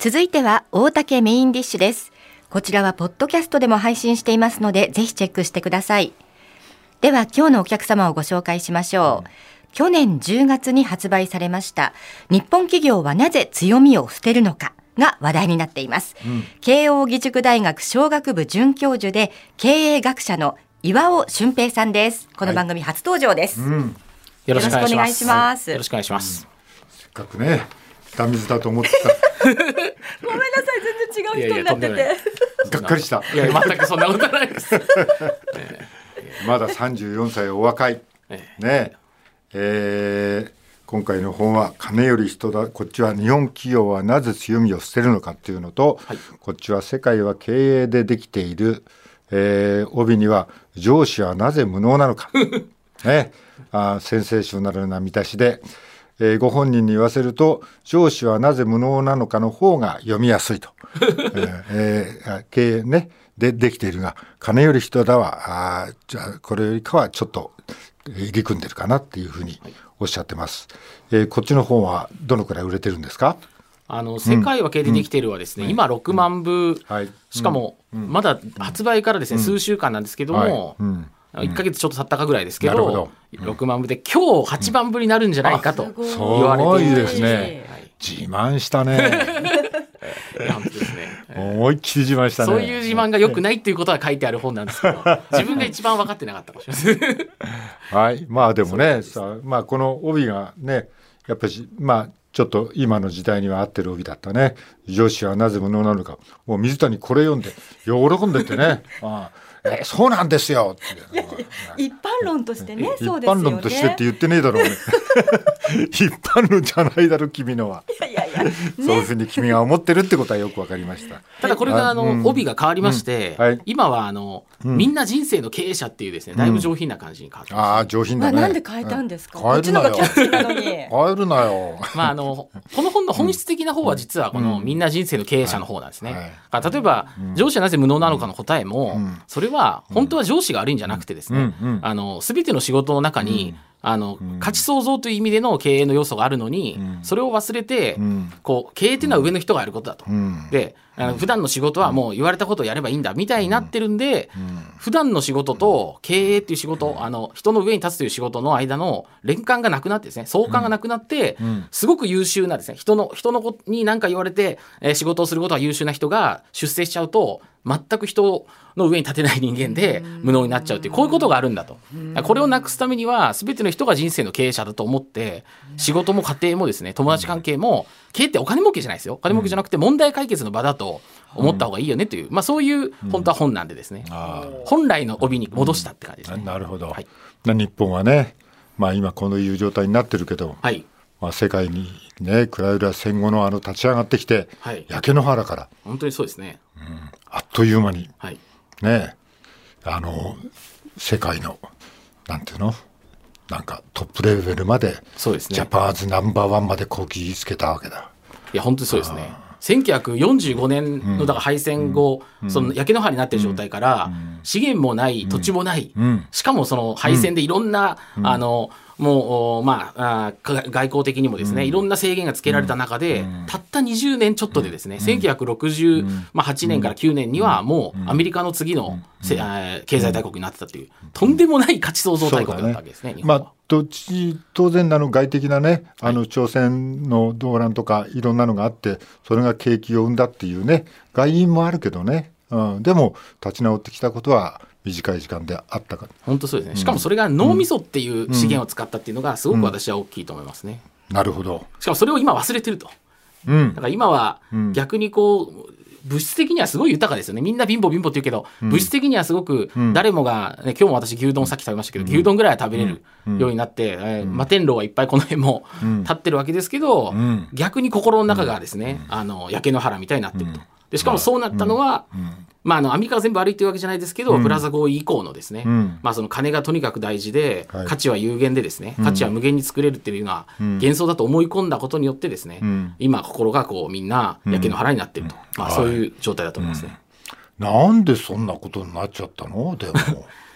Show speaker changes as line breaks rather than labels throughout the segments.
続いては大竹メインディッシュです。こちらはポッドキャストでも配信していますのでぜひチェックしてください。では今日のお客様をご紹介しましょう、去年10月に発売されました日本企業はなぜ強みを捨てるのかが話題になっています、うん、慶応義塾大学商学部准教授で経営学者の岩尾俊平さんです。この番組初登場です、はい。うん、
よろしくお願いします、よろしくお願いします、
せっかくねダ水だと思ってた。
ごめんなさい全然違う人になってて。
がっかりした。
いや全くそんなことないです、
まだ34歳お若い。ね。えー、今回の本は「金より人だ」こっちは日本企業はなぜ強みを捨てるのかっていうのと、はい、こっちは世界は経営でできている、えー、帯には「上司はなぜ無能なのか」ね、あセンセーショナルな見出しで、えー、ご本人に言わせると上司はなぜ無能なのかの方が読みやすいと、えーえー、経営ねでできているが金より人だはあじゃあこれよりかはちょっと入り組んでるかなっていうふうにおっしゃってます。えー、こっちの本はどのくらい売れてるんですか？
あの世界は経営できているはですね、うん、今6万部、うんはい、しかもまだ発売からですね、数週間なんですけども、はい、1か月ちょっと経ったかぐらいですけど、うん、6万部で今日8万部になるんじゃないかと言われて
いですね、自慢したね。ですね。思いっきり自慢したね。
そういう自慢がよくないっていうことは書いてある本なんですけど、自分が一番分かってなかったかもしれない
はい、まあでもね、さまあこの帯がね、やっぱりまあちょっと今の時代には合ってる帯だったね。上司はなぜ無能なのか。もう水谷これ読んで喜んでてね。ああえそうなんですよ。
一般論としてね、
一般論としてって言ってねえだろう。ね 一般論じゃないだろ君のは。いやいや、ね、そういうふうに君が思ってるってことはよくわかりました。
ただこれがあの、うん、帯が変わりまして、うん。はい、今はあの、うん、みんな人生の経営者っていうですね、だいぶ上品な感じに変わって
ああ上品だね。
なんで変えたんですか？
変えるなよ。変えるなよ。
まああのこの本の本質的な方は実はこの、みんな人生の経営者の方なんですね。はい、例えば、上司はなぜ無能なのかの答えも、それは本当は上司が悪いんじゃなくてですね、あの全ての仕事の中に、あの、価値創造という意味での経営の要素があるのに、それを忘れて、こう経営っていうのは上の人がやることだと。であの普段の仕事はもう言われたことをやればいいんだみたいになってるんで、普段の仕事と経営っていう仕事、あの人の上に立つという仕事の間の連関がなくなってですね相関がなくなって、すごく優秀なですね人の人の子に何か言われて、えー、仕事をすることが優秀な人が出世しちゃうと全く人の上に立てない人間で無能になっちゃうっていうこういうことがあるんだと。これをなくすためには全ての人が人生の経営者だと思って仕事も家庭もですね友達関係も経営ってお金儲けじゃないですよ。お金儲けじゃなくて問題解決の場だと思った方がいいよねという、まあ、そういう本当は本なんでですね、本来の帯に戻したって感じですね。
なるほど、はい、日本はね、まあ、今このいう状態になってるけど、はい。まあ、世界にねクラウラ戦後のあの立ち上がってきて、はい、焼け野原から。
本当にそうですね、
うん、あっという間に、はい、ね。あの世界のなんていうの？なんかトップレベルまで
そうです、ね、
ジャパンズナンバーワンまでこぎつけたわけだ。
いや本当にそうですね。1945年のだから敗戦後、うん、その焼け野原になってる状態から、うん、資源もない土地もない、うん、しかもその敗戦でいろんな、あのもう、まあ、外交的にもですね、うん、いろんな制限がつけられた中で、うん、たった20年ちょっとでですね、うん、1968年から9年にはもうアメリカの次の、経済大国になってたという、とんでもない価値創造大国だったわけですね、
まあどっち当然あの外的なねあの朝鮮の動乱とかいろんなのがあってそれが景気を生んだっていうね外因もあるけどね、うん、でも立ち直ってきたことは短い時間であったか。
本当そうですね、しかもそれが脳みそっていう資源を使ったっていうのがすごく私は大きいと思いますね、
うん、なるほど。
しかもそれを今忘れてると、うん、だから今は逆にこう物質的にはすごい豊かですよね。みんな貧乏貧乏って言うけど、物質的にはすごく誰もが、ね、今日も私牛丼さっき食べましたけど、牛丼ぐらいは食べれるようになって、えー、摩天楼はいっぱいこの辺も立ってるわけですけど、逆に心の中がですね、あの焼け野原みたいになってると。でしかもそうなったのは、まあ、あのアメリカが全部悪いというわけじゃないですけど、うん、プラザ合意以降のですね、うん、まあ、その金がとにかく大事で、はい、価値は有限でですね、価値は無限に作れるっていうのは幻想だと思い込んだことによってですね、今心がこうみんな焼け野原になっていると、まあ、そういう状態だと思いますね。
なんでそんなことになっちゃったの？でも。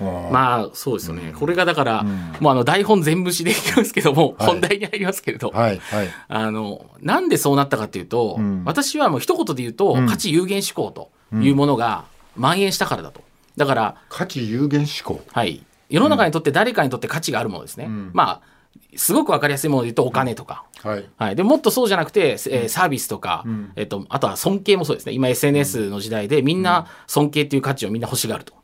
まあそうですよね、うん、これがだから、うん、もうあの台本全部しでいきますけども、はい、本題に入りますけれど、はいはい、あのなんでそうなったかというと、うん、私はもう一言で言うと、価値有限思考というものが蔓延したからだと。だから
価値有限思考。
はい。世の中にとって誰かにとって価値があるものですね、まあすごく分かりやすいもので言うとお金とか、はい、はい、でもっとそうじゃなくて、えー、サービスとか、うん、えっと、あとは尊敬もそうですね。今 SNS の時代でみんな尊敬っていう価値をみんな欲しがると。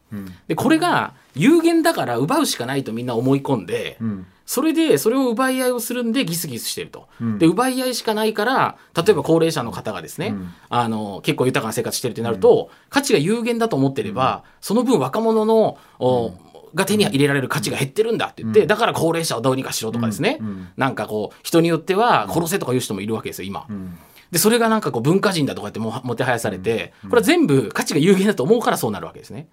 でこれが有限だから奪うしかないとみんな思い込んで、うん、それでそれを奪い合いをするんでギスギスしてると、うん、で奪い合いしかないから例えば高齢者の方がですね、うん、あの結構豊かな生活してるってなると、価値が有限だと思ってれば、その分若者の、が手に入れられる価値が減ってるんだって言って、だから高齢者をどうにかしろとかですね、なんかこう人によっては殺せとか言う人もいるわけですよ今。でそれがなんかこう文化人だとかってももてはやされてこれは全部価値が有限だと思うからそうなるわけですね。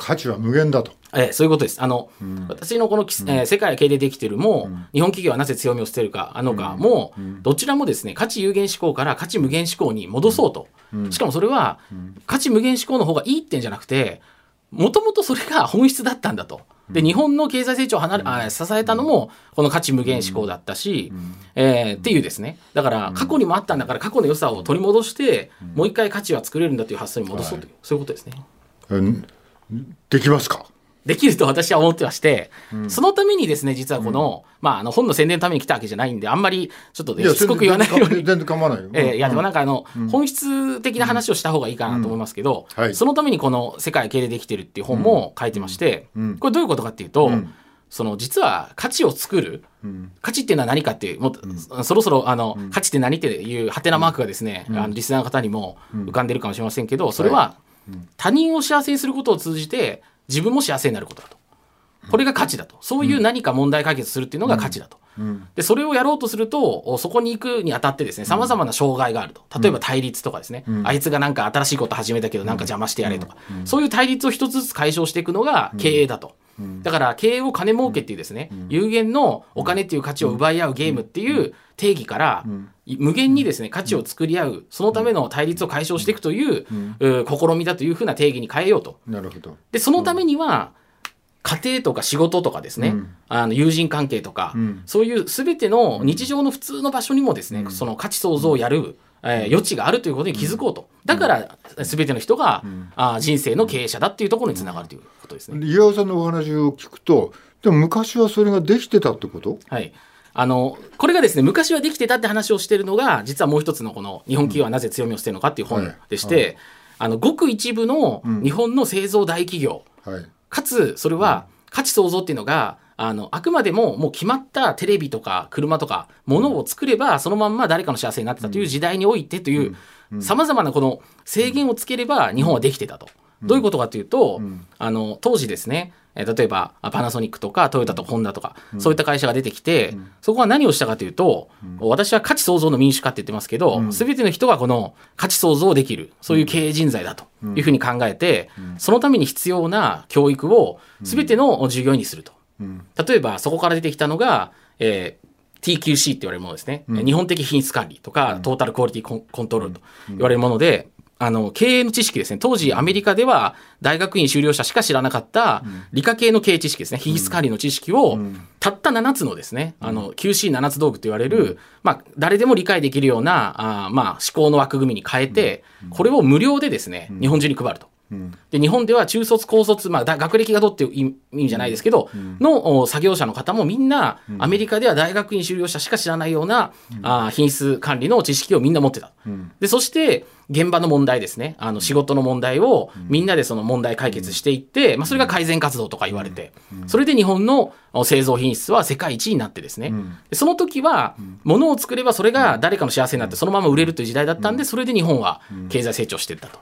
価値は無限だと。
ええ、そういうことです。あの、うん、私のこの、えー、世界は経営でできてるも、うん、日本企業はなぜ強みを捨てるか、あのかも、うん、どちらもですね、価値有限思考から価値無限思考に戻そうと。しかもそれは、価値無限思考の方がいいってんじゃなくて、もともとそれが本質だったんだと。で、日本の経済成長を離れ、あ支えたのも、この価値無限思考だったし、えー、っていうですね。だから、過去にもあったんだから、過去の良さを取り戻して、もう一回価値は作れるんだという発想に戻そうという、そういうことですね。
うんできますか？
できると私は思ってまして、うん、そのためにですね、実はこの、うん、まあ、あの、本の宣伝のために来たわけじゃないんで、あんまり、ちょっと、ね、しつこく言わないように。
全然構わないよ。
えー、いや、でもなんかあの、うん、本質的な話をした方がいいかなと思いますけど、はい、そのためにこの、世界経営できてるっていう本も書いてまして、これどういうことかっていうと、その実は価値を作る、価値っていうのは何かっていうもう、そろそろあの、価値って何っていうハテナマークがですね、あのリスナーの方にも浮かんでるかもしれませんけどそれは他人を幸せにすることを通じて自分も幸せになることだと。これが価値だと。そういう何か問題解決するっていうのが価値だと。で、それをやろうとすると、そこに行くにあたってですね、様々な障害があると。例えば対立とかですね、あいつがなんか新しいこと始めたけどなんか邪魔してやれとか、そういう対立を一つずつ解消していくのが経営だと。だから経営を金儲けっていうですね、有限のお金っていう価値を奪い合うゲームっていう定義から、無限にですね価値を作り合うそのための対立を解消していくという,、試みだというふうな定義に変えようと。
なるほど。
でそのためには、家庭とか仕事とかですね、うん、あの友人関係とか、うん、そういうすべての日常の普通の場所にもですね、うん、その価値創造をやる、えー、余地があるということに気づこうと。だから、すべての人が、あ人生の経営者だっていうところにつながるということですね。
岩尾さんのお話を聞くと、でも昔はそれができてたってこと？
はい。あの、これがですね、昔はできてたって話をしているのが、実はもう一つのこの日本企業はなぜ強みを捨てるのかっていう本でして、はい。はい、あの、ごく一部の日本の製造大企業、はい、かつ、それは、価値創造っていうのが、あの、あくまでももう決まったテレビとか車とか、ものを作れば、そのまんま誰かの幸せになってたという時代においてという、さまざまなこの制限をつければ日本はできてたと。どういうことかというと、あの、当時ですね、え例えばパナソニックとかトヨタとかホンダとか、そういった会社が出てきて、そこは何をしたかというと、私は価値創造の民主化って言ってますけど、すべての人がこの価値創造できる、そういう経営人材だというふうに考えて、そのために必要な教育をすべての従業員にすると。例えばそこから出てきたのが、えー TQC って言われるものですね、日本的品質管理とか、トータルクオリティコントロールと言われるもので、あの、経営の知識ですね。当時アメリカでは大学院修了者しか知らなかった理科系の経営知識ですね。品質管理の知識を、たった7つのですね、あの、QC7 つ道具と言われる、まあ、誰でも理解できるような、あまあ、思考の枠組みに変えて、これを無料でですね、日本中に配ると。で日本では中卒、高卒、まあ、学歴がどうっていう意味じゃないですけど、の作業者の方もみんな、アメリカでは大学院修了者しか知らないような、あ品質管理の知識をみんな持ってた。でそして現場の問題ですね、あの仕事の問題をみんなでその問題解決していって、まあ、それが改善活動とか言われて、それで日本の製造品質は世界一になってですね、その時は、物を作ればそれが誰かの幸せになって、そのまま売れるという時代だったんで、それで日本は経済成長していったと。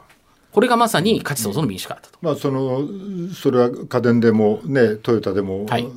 これがまさに価値創造の民主化だと。
まあ、そのそれは家電でも、ね、トヨタでも、はい、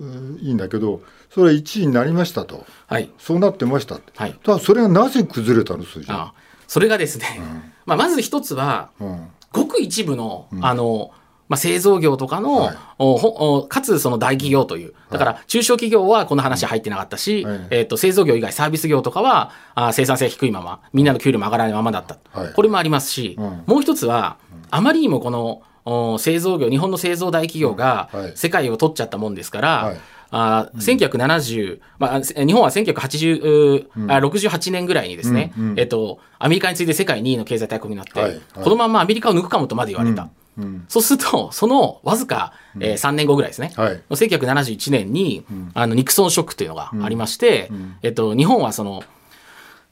いいんだけどそれは1位になりましたと、はい、そうなってました、はい、ただそれがなぜ崩れたの数字あ
それがですね、うん、まあ、まず一つは、うん、ごく一部の,、あのまあ、製造業とかの、はい、おかつその大企業という、だから中小企業はこの話入ってなかったし、はい、えーと、製造業以外サービス業とかはあ生産性低いまま、みんなの給料も上がらないままだった、はい、これもありますし、うん、もう一つは、あまりにもこの製造業日本の製造大企業が世界を取っちゃったもんですから、はい。あ1970、まあ、日本は1980、うん、あ68年ぐらいにですね、うん。うん、えっと、アメリカに次いで世界2位の経済大国になって、はい。はい、このままアメリカを抜くかもとまで言われた。うん、そうすると、そのわずか、えー、3年後ぐらいですね、はい、1971年に、あのニクソンショックというのがありまして、えっと、日本はその、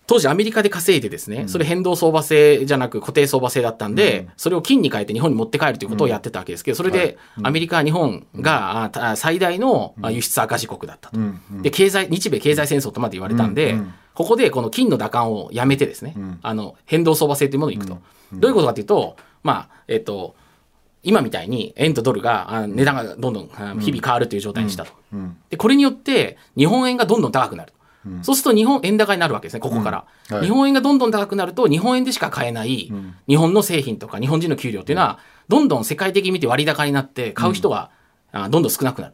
当時アメリカで稼いでですね、それ変動相場制じゃなく固定相場制だったんで、それを金に変えて日本に持って帰るということをやってたわけですけど、それでアメリカ、日本が最大の輸出赤字国だったと。で、経済、日米経済戦争とまで言われたんで、ここでこの金の打艦をやめてですね、あの、変動相場制というものに行くと。どういうことかというと、まあ、えっと、今みたいに円とドルが値段がどんどん日々変わるという状態にしたと。で、これによって日本円がどんどん高くなる。そうすると日本円高になるわけですね、ここから、うんはい、日本円がどんどん高くなると、日本円でしか買えない日本の製品とか日本人の給料っていうのは、どんどん世界的に見て割高になって、買う人がどんどん少なくなる。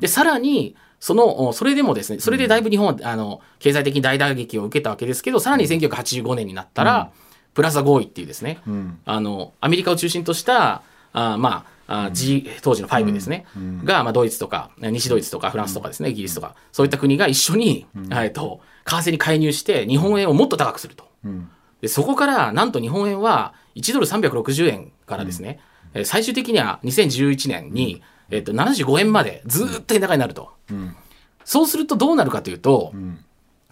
で、さらに、その、それでもですね、それでだいぶ日本は、あの、経済的に大打撃を受けたわけですけど、さらに1985年になったら、プラザ合意っていうですね、あの、アメリカを中心とした、あまあ、あ G 当時の5ですね、が、まあ、ドイツとか西ドイツとかフランスとかですねイギリスとか。そういった国が一緒に、えっと為替に介入して日本円をもっと高くすると、でそこからなんと日本円は1ドル360円からですね、うん、最終的には2011年に、えっと75円までずっと円高になると、そうするとどうなるかというと、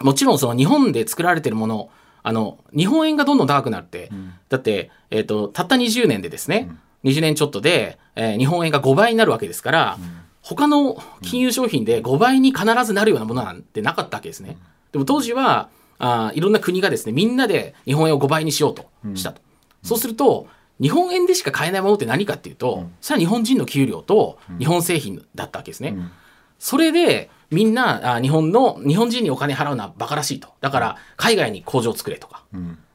もちろんその日本で作られてるものあの日本円がどんどん高くなって、だって、えっとたった20年でですね、20年ちょっとで、えー、日本円が5倍になるわけですから、うん、他の金融商品で5倍に必ずなるようなものなんてなかったわけですね。でも当時はあいろんな国がですねみんなで日本円を5倍にしようとしたと。うん、そうすると日本円でしか買えないものって何かっていうと、うん、それは日本人の給料と日本製品だったわけですね。それでみんなあ日本の日本人にお金払うのはバカらしいと。だから海外に工場を作れとか、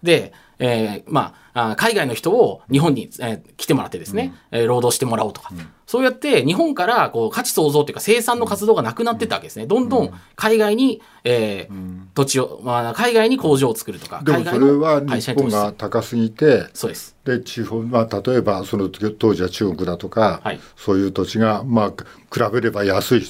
でえー、まあ、海外の人を日本に、えー、来てもらってですね、うん、えー、労働してもらおうとか、うん、そうやって日本からこう価値創造というか生産の活動がなくなってたわけですね。どんどん海外に、えー、土地を、まあ、海外に工場を作るとか、
でもそれは日本が高すぎて、
そうです。
で、地方、まあ、例えばその当時は中国だとか、はい、そういう土地が、まあ、比べれば安い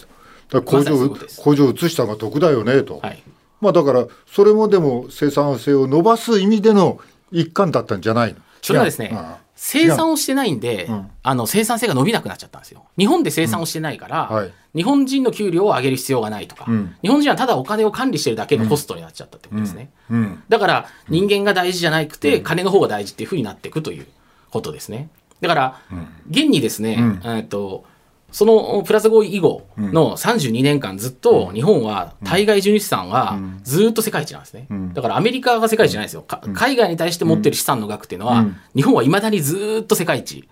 だ工場、工場を移した方が得だよねと。はい。まあだからそれもでも生産性を伸ばす意味での一環だったんじゃないの？
それはですね、生産をしてないんで、うん、あの生産性が伸びなくなっちゃったんですよ。日本で生産をしてないから、うん。はい、日本人の給料を上げる必要がないとか、うん、日本人はただお金を管理してるだけのコストになっちゃったってことですね。だから人間が大事じゃなくて、金の方が大事っていうふうになっていくということですね。だから、現にですね、えっとそのプラザ合意以後の32年間ずっと日本は対外純資産はずっと世界一なんですね。だからアメリカが世界一じゃないですよ。海外に対して持ってる資産の額っていうのは日本はいまだにずっと世界一。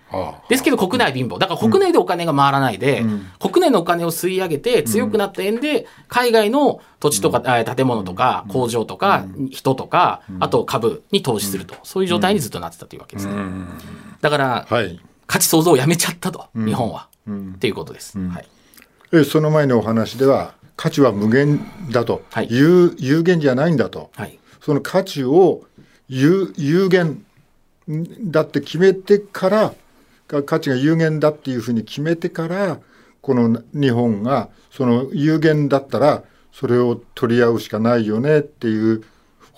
ですけど国内貧乏。だから国内でお金が回らないで国内のお金を吸い上げて強くなった円で海外の土地とか建物とか工場とか人とかあと株に投資すると。そういう状態にずっとなってたというわけですね。だから価値創造をやめちゃったと日本は。っていうことです。はい、
えその前のお話では価値は無限だと、はい、有有限じゃないんだと、はい、その価値を有有限だって決めてから価値が有限だっていうふうに決めてからこの日本がその有限だったらそれを取り合うしかないよねっていう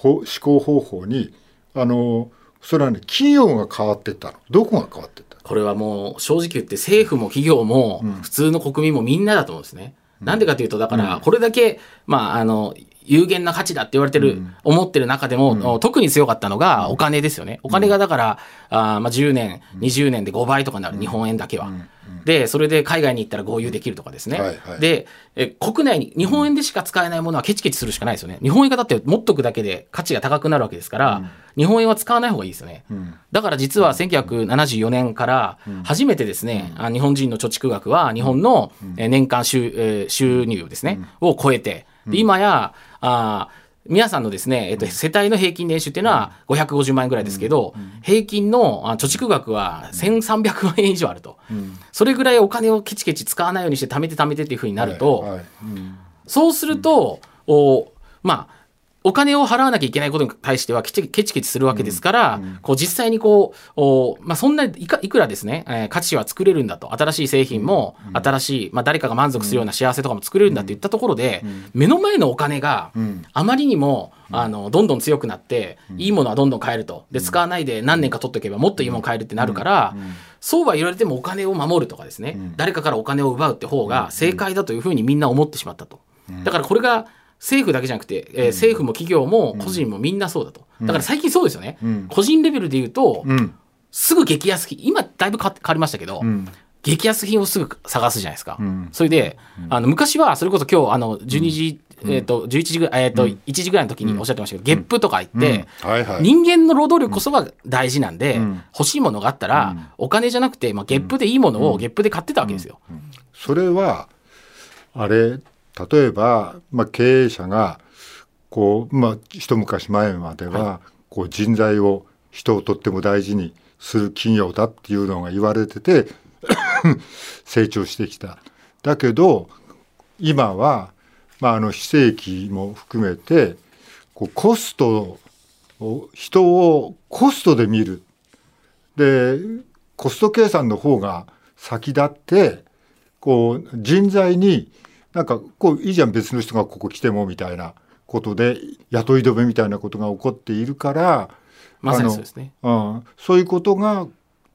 思考方法にあのそれはね企業が変わっていったの。どこが変わって
これはもう正直言って政府も企業も普通の国民もみんなだと思うんですね。な、んでかというと、だからこれだけ、まあ、あの、有限な価値だって言われてる、うん、思ってる中でも、うん、特に強かったのがお金ですよね。お金がだから、あまあ10年、20年で5倍とかなる、日本円だけは。で、それで海外に行ったら合流できるとかですね。はいはい、でえ、国内に、日本円でしか使えないものはケチケチするしかないですよね。日本円がだって持っとくだけで価値が高くなるわけですから、うん、日本円は使わない方がいいですよね。うん、だから実は1974年から初めてですね、うん、日本人の貯蓄額は日本の年間収,、収入ですね、を超えて、今や、あ皆さんのですね、えっと、世帯の平均年収っていうのは550万円ぐらいですけど、平均の貯蓄額は1300万円以上あると、それぐらいお金をケチケチ使わないようにして貯めて貯めてっていうふうになると、そうすると、おまあお金を払わなきゃいけないことに対してはケチケチするわけですから、うんうん、こう実際にこう、おまあ、そんないかいくらですね、えー、価値は作れるんだと、新しい製品も、新しい、まあ、誰かが満足するような幸せとかも作れるんだって言ったところで、目の前のお金があまりにも、あのどんどん強くなって、いいものはどんどん買えると。で使わないで何年か取っておけばもっといいもの買えるってなるから、そうは言われてもお金を守るとかですね、誰かからお金を奪うって方が正解だというふうにみん。な思ってしまったと。だからこれが政府だけじゃなくて、えー、政府も企業も個人もみんなそうだと。だから最近そうですよね。個人レベルで言うと、すぐ激安品、今だいぶ変わりましたけど、激安品をすぐ探すじゃないですか。それで、あの昔はそれこそ今日あの12時、えっ、と11時ぐらい、えっ、と1時ぐらいの時におっしゃってましたけど、ゲップとか言って、人間の労働力こそが大事なんで、欲しいものがあったら、お金じゃなくて、まあゲップでいいものをゲップで買ってたわけですよ。
それはあれ例えば、まあ、経営者がこう、まあ、一昔前までは、はい、こう人材を人をとっても大事にする企業だっていうのが言われてて 成長してきた。だけど今は、まあ、あの非正規も含めてこうコストを人をコストで見る。でコスト計算の方が先立ってこう人材になんかこういいじゃん別の人がここ来てもみたいなことで雇い止めみたいなことが起こっているから
まさにそうですね、
うん、そういうことが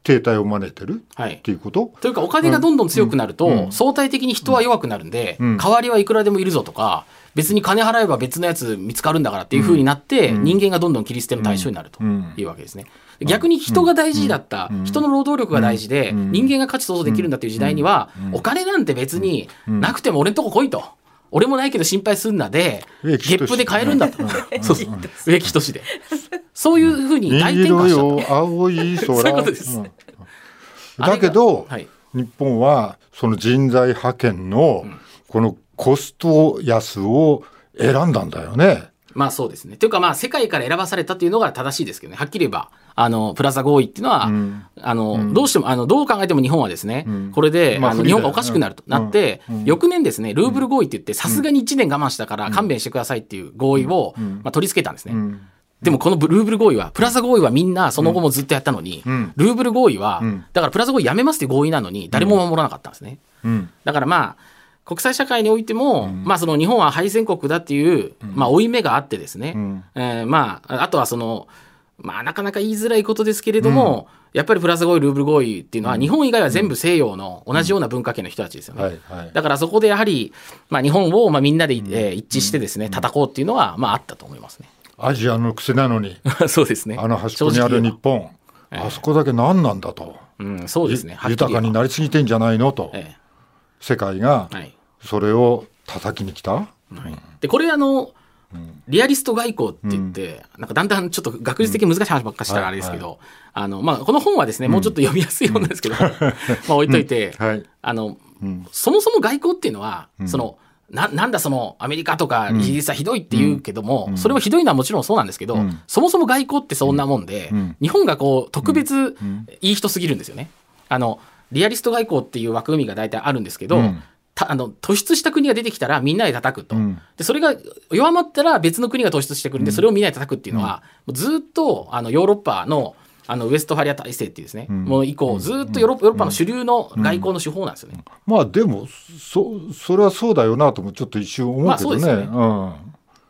停滞を招いてる、はい、っていうこと？
というかお金がどんどん強くなると、うん、相対的に人は弱くなるんで、うん、代わりはいくらでもいるぞとか別に金払えば別のやつ見つかるんだからっていうふうになって、人間がどんどん切り捨ての対象になるというわけですね。逆に人が大事だった、人の労働力が大事で、人間が価値創造できるんだっていう時代には、お金なんて別になくても俺んとこ来いと。俺もないけど心配すんなで、ゲップで買えるんだと。そうそう。植木等で。そういうふうに
大転換した。青い空。そういうことです。だけど、はい、日本はその人材派遣のこのコスト安を選んだんだよね。
まあそうですね。というかまあ世界から選ばされたというのが正しいですけどね。はっきり言えば、あの、プラザ合意っていうのは、うん、あの、うん、どうしても、あの、どう考えても日本はですね、うん、これで、まあ、あの日本がおかしくなるとなって、翌年ですね、ルーブル合意って言って、さすがに1年我慢したから勘弁してくださいっていう合意を、まあ、取り付けたんですね。でもこのルーブル合意は、プラザ合意はみんなその後もずっとやったのに、ルーブル合意は、だからプラザ合意やめますって合意なのに、誰も守らなかったんですね。だからまあ、国際社会においても、うん、まあその日本は敗戦国だっていう、まあ負い目があってですね、うん、えー、まあ、あとはその、まあなかなか言いづらいことですけれども、うん、やっぱりプラス合意、ルーブル合意っていうのは、日本以外は全部西洋の同じような文化圏の人たちですよね。はいはい、だからそこでやはり、まあ日本をまあみんなで、えー、一致してですね、叩こうっていうのは、まああったと思いますね。
アジアの癖なのに、
そうですね。
あの端っこにある日本、あそこだけ何なんだと。
うん、そうですね。
豊かになりすぎてんじゃないのと。ええ、世界が、はいそれを叩きに来た、はい、
でこれあの、リアリスト外交って言って、うん、なんかだんだんちょっと学術的に難しい話ばっかしたらあれですけど、あのまあ、この本はですね、もうちょっと読みやすい本なんですけど、まあ置いといて、はい、あのそもそも外交っていうのは、そのななんだそのアメリカとかイギリスはひどいって言うけども、それはひどいのはもちろんそうなんですけど、そもそも外交ってそんなもんで、日本がこう特別いい人すぎるんですよね。あのリアリスト外交っていう枠組みが大体あるんですけど、たあの突出した国が出てきたらみんなで叩くと、うん、でそれが弱まったら別の国が突出してくるんで、それをみんなで叩くっていうのは、うん、ずっとあのヨーロッパのあのウエストファリア体制っていうですね、うん、もう以降ずっとヨーロッパの主流の外交の手法なんですよね。
まあでもそそれはそうだよなともちょっと一瞬思うけどね。まあ、ね。うん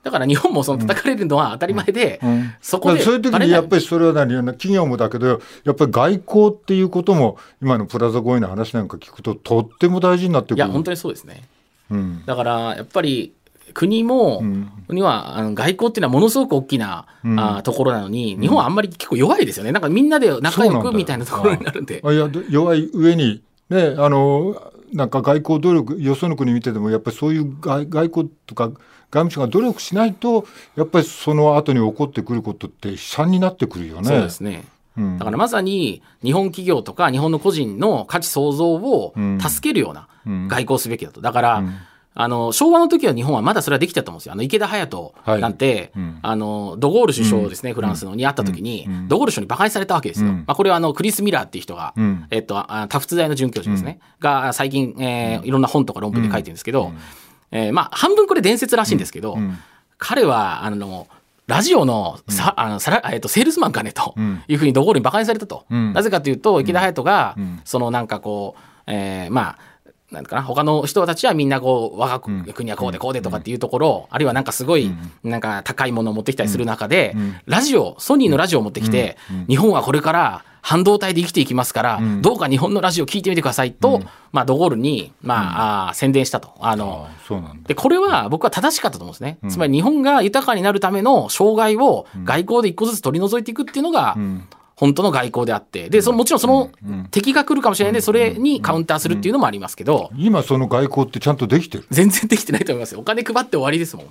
だから日本もその叩かれるのは当たり前で、うん。うん、そこで
そういう時にやっぱりそれは何企業もだけどやっぱり外交っていうことも今のプラザ合意の話なんか聞くととっても大事になってくる。
いや本当にそうですね、うん、だからやっぱり国も、にはあの外交っていうのはものすごく大きな、うん、あところなのに、日本はあんまり結構弱いですよね。なんかみんなで仲良くみたいなところになるんで。
あいや弱い上にねあのなんか外交努力よその国見ててもやっぱりそういう外外交とか外務省が努力しないとやっぱりその後に起こってくることって悲惨になってくるよね。
そうですね。だからまさに日本企業とか日本の個人の価値創造を助けるような外交すべきだと。だから、うん。あの、昭和の時は日本はまだそれはできたと思うんですよ。あの、池田隼人なんて、はいうん、あの、ドゴール首相ですね、うん、フランスのに会った時に、うん、ドゴール首相に馬鹿にされたわけですよ。まあ、これはあの、クリス・ミラーっていう人が、えっと、タフツ大の准教授ですね、が最近、えー、いろんな本とか論文で書いてるんですけど、えー、まあ、半分これ伝説らしいんですけど、彼はあのラジオのさ、あのさらえっとセールスマンかねというふうにドゴールに馬鹿にされたと、なぜかというと池田隼人が、そのなんかこう、えー、まあなんかな他の人たちはみんなこう我が国はこうでこうでとかっていうところ、あるいはなんかすごいなんか高いものを持ってきたりする中で、ラジオソニーのラジオを持ってきて、日本はこれから半導体で生きていきますから、どうか日本のラジオ聞いてみてくださいと、まあ、ドゴールに、まああ宣伝したと。あのでこれは僕は正しかったと思うんですね。つまり日本が豊かになるための障害を外交で一個ずつ取り除いていくっていうのが、本当の外交であって、で、そのもちろんその敵が来るかもしれないんで、それにカウンターするっていうのもありますけど、
今その外交ってちゃんとできてる？
全然できてないと思いますよ。お金配って終わりですもん。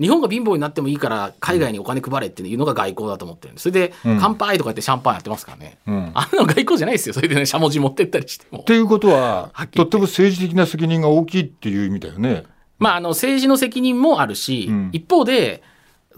日本が貧乏になってもいいから海外にお金配れっていうのが外交だと思ってるんですそれで、乾杯とか言ってシャンパンやってますからね、うん、あんなの外交じゃないですよそれでねしゃもじ持ってったりしても。
っていうことはとっても政治的な責任が大きいっていう意味だよね。
まあ、あの政治の責任もあるし、うん、一方で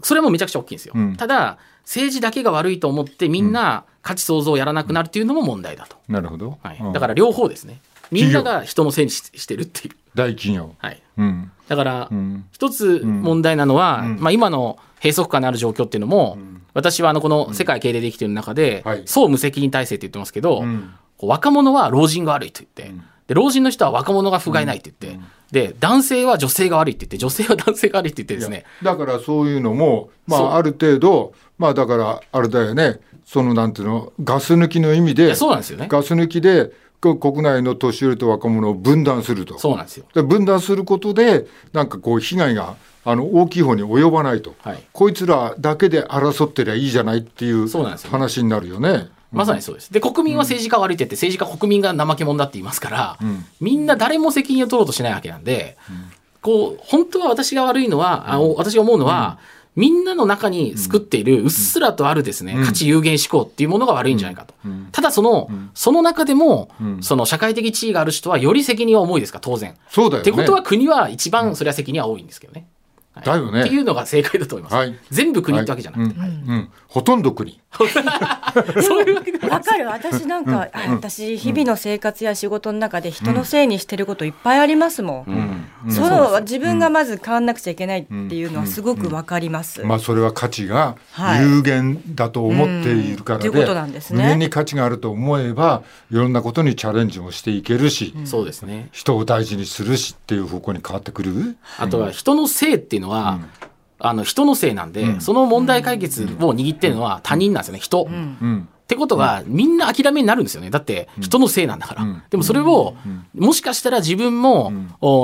それもめちゃくちゃ大きいんですよ。うん、ただ政治だけが悪いと思ってみんな価値創造をやらなくなるっていうのも問題だと。
なるほど、
はい、だから両方ですね。みんなが人のせいにしてるっていう。
大企業。
はい。うん、だから、一つ問題なのは、まあ、今の閉塞感のある状況っていうのも、私はあのこの世界経営できている中で、総無責任体制って言ってますけど、若者は老人が悪いと言って、で老人の人は若者が不甲斐ないって言って、で男性は女性が悪いって言って女性は男性が悪いって言ってですね。
だからそういうのも、まあ、ある程度まあだからあれだよね。そのなんていうのガス抜きの意味で
そうなんですよね。
ガス抜きで国内の年寄りと若者を分断すると。
そうなんですよ。
で分断することで、なんかこう、被害があの大きい方に及ばないと、はい、こいつらだけで争ってりゃいいじゃないっていう話になるよね。
まさにそうです。で、国民は政治家悪いって言って、政治家国民が怠け者だって言いますから、うん、みんな誰も責任を取ろうとしないわけなんで、うん、こう、本当は私が悪いのは、あ私が思うのは、うんみんなの中に作っているうっすらとあるですね、価値有限思考っていうものが悪いんじゃないかと。ただその、その中でも、その社会的地位がある人はより責任は重いですか、当然。
そうだよ、
ね。ってことは国は一番それは責任は多いんですけどね。
だよね。
っていうのが正解だと思います。はい、全部国ってわけじゃなくて。はいうん、
ほとんど国。
そういうわけでわかる。私なんか、私日々の生活や仕事の中で人のせいにしてることいっぱいありますもん。そう自分がまず変わんなくちゃいけないっていうのはすごくわかります。
まあそれは価値が有限だと思っているからで、
ということなんですね。
無限に価値があると思えばいろんなことにチャレンジもしていけるし、
そうですね。
人を大事にするしっていう方向に変わってくる？
あとは人のせいっていうのは。あの人のせいなんで、その問題解決を握ってるのは他人なんですよね、人。ってことが、みんな諦めになるんですよね。だって、人のせいなんだから。でもそれを、もしかしたら自分も、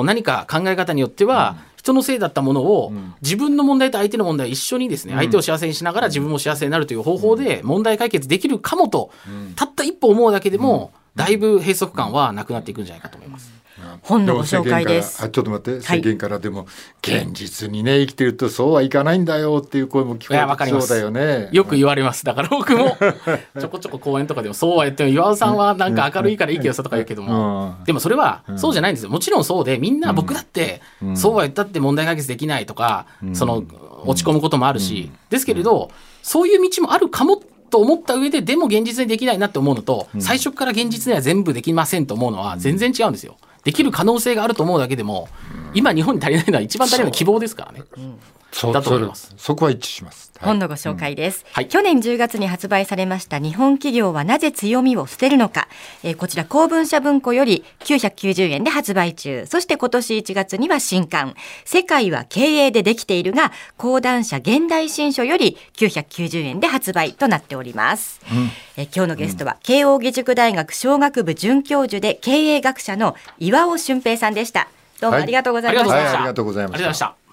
何か考え方によっては、人のせいだったものを、自分の問題と相手の問題を一緒にですね、相手を幸せにしながら自分も幸せになるという方法で問題解決できるかもと、たった一歩思うだけでも、だいぶ閉塞感はなくなっていくんじゃないかと思います。
本のご紹介です。
あちょっと待って、世間からでも、現実にね生きてるとそうはいかないんだよっていう声も聞こえてそうだよね。
よく言われます。だから僕も ちょこちょこ講演とかでもそうは言っても岩尾さんはなんか明るいからいいけどさとか言うけども、でもそれはそうじゃないんですよ。もちろんそうでみんな僕だってそうは言ったって問題解決できないとか、その落ち込むこともあるし、ですけれどそういう道もあるかもと思った上ででも現実にできないなって思うのと、最初から現実には全部できませんと思うのは全然違うんですよ。できる可能性があると思うだけでも、今日本に足りないのは一番足りないのは希望ですからね。
だと思います。そこは一致します。
本のご紹介です、うん。はい、去年10月に発売されました日本企業はなぜ強みを捨てるのか、えー、こちら公文社文庫より990円で発売中。そして今年1月には新刊。世界は経営でできているが講談社現代新書より990円で発売となっております、うん、えー、今日のゲストは、うん、慶應義塾大学商学部准教授で経営学者の岩尾俊平さんでした。どうもありがとうございました、はい、
ありがとうございました